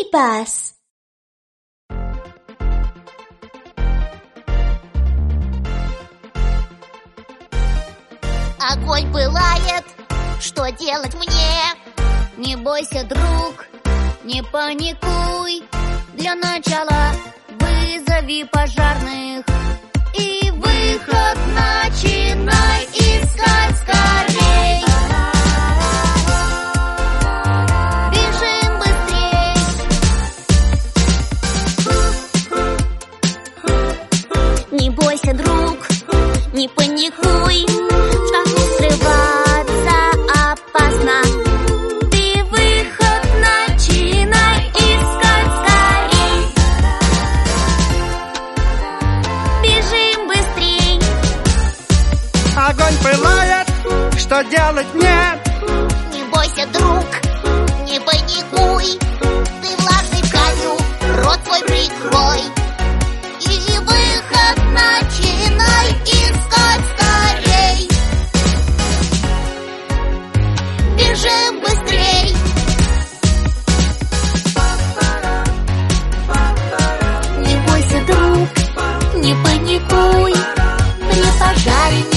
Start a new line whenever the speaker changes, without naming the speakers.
Мини-пас.
Огонь пылает, что делать мне?
Не бойся, друг, не паникуй Для начала вызови пожарных И
Не бойся, друг, не паникуй Штаны срываться опасно.
Ты выход начинай искать скорей.
Бежим быстрей.
Огонь пылает, что делать мне?
Не бойся, друг, Бежим быстрей. Не бойся, друг, не паникуй. При пожаре